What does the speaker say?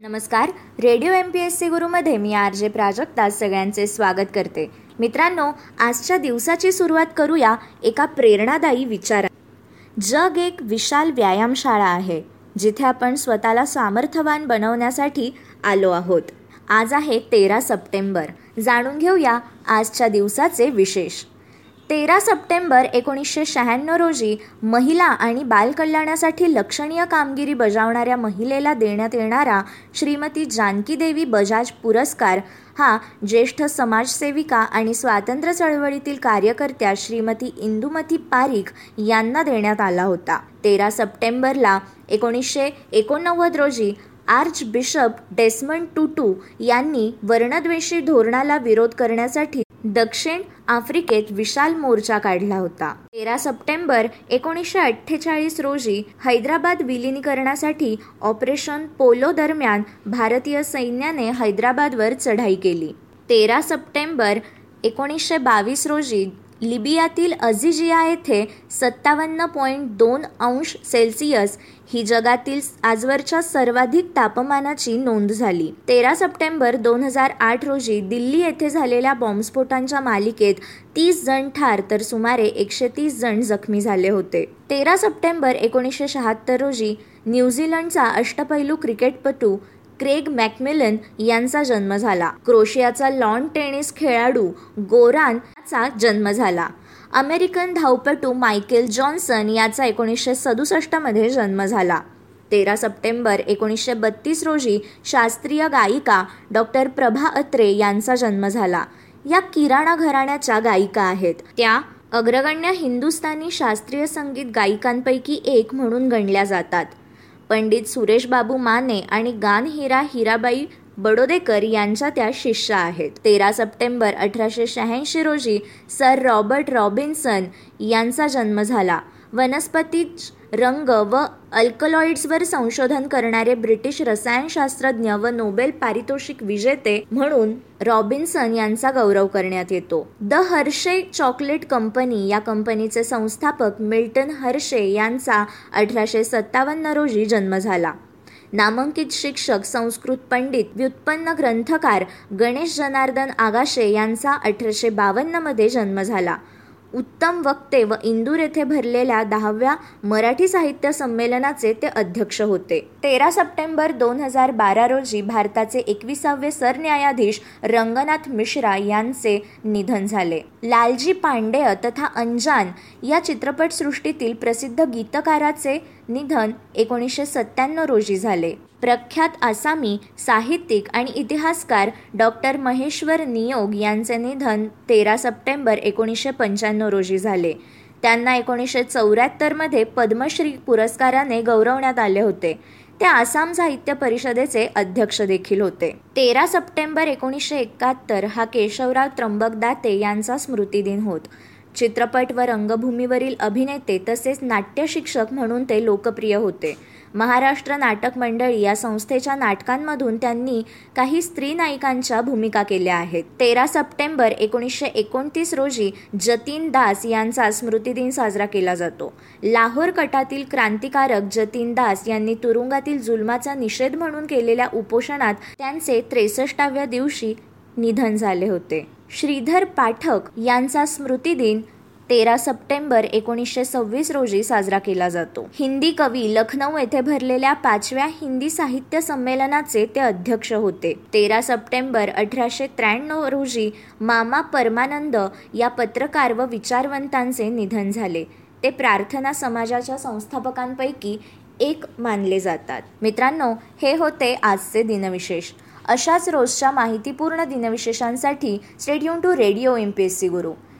नमस्कार. Radio M P S C गुरुमध्ये मी R J Prajakta सगळ्यांचे स्वागत करते. मित्रांनो आजच्या दिवसाची सुरुवात करूया एका प्रेरणादायी विचारा जग एक विशाल व्यायामशाळा आहे जिथे आपण स्वतःला सामर्थ्यवान बनवण्यासाठी आलो आहोत. आज आहे तेरा सप्टेंबर. जाणून घेऊया आजच्या दिवसाचे विशेष. तेरा सप्टेंबर एकोणीसशे शहाण्णव रोजी महिला आणि बालकल्याणासाठी लक्षणीय कामगिरी बजावणाऱ्या महिलेला देण्यात येणारा श्रीमती जानकी देवी बजाज पुरस्कार हा ज्येष्ठ समाजसेविका आणि स्वातंत्र्य चळवळीतील कार्यकर्त्या श्रीमती इंदुमती पारीख यांना देण्यात आला होता. तेरा सप्टेंबरला एकोणीसशे एकोणनव्वद रोजी आर्च बिशप डेस्मंड टुटू यांनी वर्णद्वेषी धोरणाला विरोध करण्यासाठी दक्षिण आफ्रिकेत विशाल मोर्चा काढला होता. तेरा सप्टेंबर एकोणीसशे अठ्ठेचाळीस रोजी हैदराबाद विलीनीकरणासाठी ऑपरेशन पोलो दरम्यान भारतीय सैन्याने हैदराबादवर चढाई केली. तेरा सप्टेंबर एकोणीसशे बावीस रोजी लिबियातील अझिजिया येथे सत्तावन्न पॉईंट दोन अंश सेल्सिअस ही जगातील आजवरच्या सर्वाधिक तापमानाची नोंद झाली. तेरा सप्टेंबर दोन हजार आठ रोजी दिल्ली येथे झालेल्या बॉम्बस्फोटांच्या मालिकेत तीस जण ठार तर सुमारे एकशे तीस जण जखमी झाले होते. तेरा सप्टेंबर एकोणीसशे शहात्तर रोजी न्यूझीलंडचा अष्टपैलू क्रिकेटपटू क्रेग मॅकमिलन यांचा जन्म झाला. क्रोशियाचा लॉन टेनिस खेळाडू गोरान याचा जन्म झाला. अमेरिकन धावपटू मायकेल जॉन्सन याचा एकोणीसशे सदुसष्टमध्ये जन्म झाला. तेरा सप्टेंबर एकोणीसशे बत्तीस रोजी शास्त्रीय गायिका डॉक्टर प्रभा अत्रे यांचा जन्म झाला. या किराणा घराण्याच्या गायिका आहेत. त्या अग्रगण्य हिंदुस्थानी शास्त्रीय संगीत गायिकांपैकी एक म्हणून गणल्या जातात. पंडित सुरेशबाबू माने आणि गान हिरा हिराबाई बडोदेकर यांच्या त्या शिष्य आहेत. तेरा सप्टेंबर अठराशे शहाऐंशी रोजी सर रॉबर्ट रॉबिन्सन यांचा जन्म झाला. वनस्पती रंग व अल्कलॉइड्सवर संशोधन करणारे ब्रिटिश रसायनशास्त्रज्ञ व नोबेल पारितोषिक विजेते म्हणून रॉबिन्सन यांचा गौरव करण्यात येतो. द हर्षे चॉकलेट कंपनी या कंपनीचे संस्थापक मिल्टन हर्षे यांचा अठराशे सत्तावन्न रोजी जन्म झाला. नामांकित शिक्षक संस्कृत पंडित व्युत्पन्न ग्रंथकार गणेश जनार्दन आगाशे यांचा अठराशे बावन्नमध्ये जन्म झाला. उत्तम वक्ते व इंदूर येथे भरलेल्या दहाव्या मराठी साहित्य संमेलनाचे ते अध्यक्ष होते. तेरा सप्टेंबर दोन हजार बारा रोजी भारताचे एकविसावे सरन्यायाधीश रंगनाथ मिश्रा यांचे निधन झाले. लालजी पांडेय तथा अंजान या चित्रपटसृष्टीतील प्रसिद्ध गीतकाराचे निधन एकोणीसशे सत्त्याण्णव रोजी झाले. प्रख्यात आसामी साहित्यिक आणि इतिहासकार डॉक्टर महेश्वर नियोग यांचे निधन तेरा सप्टेंबर एकोणीसशे पंच्याण्णव रोजी झाले. त्यांना एकोणीसशे चौऱ्याहत्तरमध्ये पद्मश्री पुरस्काराने गौरवण्यात आले होते. ते आसाम साहित्य परिषदेचे अध्यक्ष देखील होते. तेरा सप्टेंबर एकोणीसशे एकाहत्तर हा केशवराव त्र्यंबक दाते यांचा स्मृतिदिन होत. चित्रपट व रंगभूमीवरील अभिनेते तसेच नाट्यशिक्षक म्हणून ते लोकप्रिय होते. महाराष्ट्र नाटक मंडळी या संस्थेच्या नाटकांमधून त्यांनी काही स्त्री नायिकांच्या भूमिका केल्या आहेत. तेरा सप्टेंबर एकोणीसशे एकोणतीस रोजी जतीन दास यांचा स्मृतिदिन साजरा केला जातो. लाहोर कटातील क्रांतिकारक जतीन दास यांनी तुरुंगातील जुलमाचा निषेध म्हणून केलेल्या उपोषणात त्यांचे त्रेसष्टाव्या दिवशी निधन झाले होते. श्रीधर पाठक यांचा स्मृतिदिन तेरा सप्टेंबर एकोणीसशे सव्वीस रोजी साजरा केला जातो. हिंदी कवी लखनौ येथे भरलेल्या पाचव्या हिंदी साहित्य संमेलनाचे ते अध्यक्ष होते. तेरा सप्टेंबर अठराशे त्र्याण्णव रोजी मामा परमानंद या पत्रकार व विचारवंतांचे निधन झाले. ते प्रार्थना समाजाच्या संस्थापकांपैकी एक मानले जातात. मित्रांनो हे होते आजचे दिनविशेष. अशाच रोजच्या माहितीपूर्ण दिनविशेषांसाठी stay tuned to radio M P S C Guru.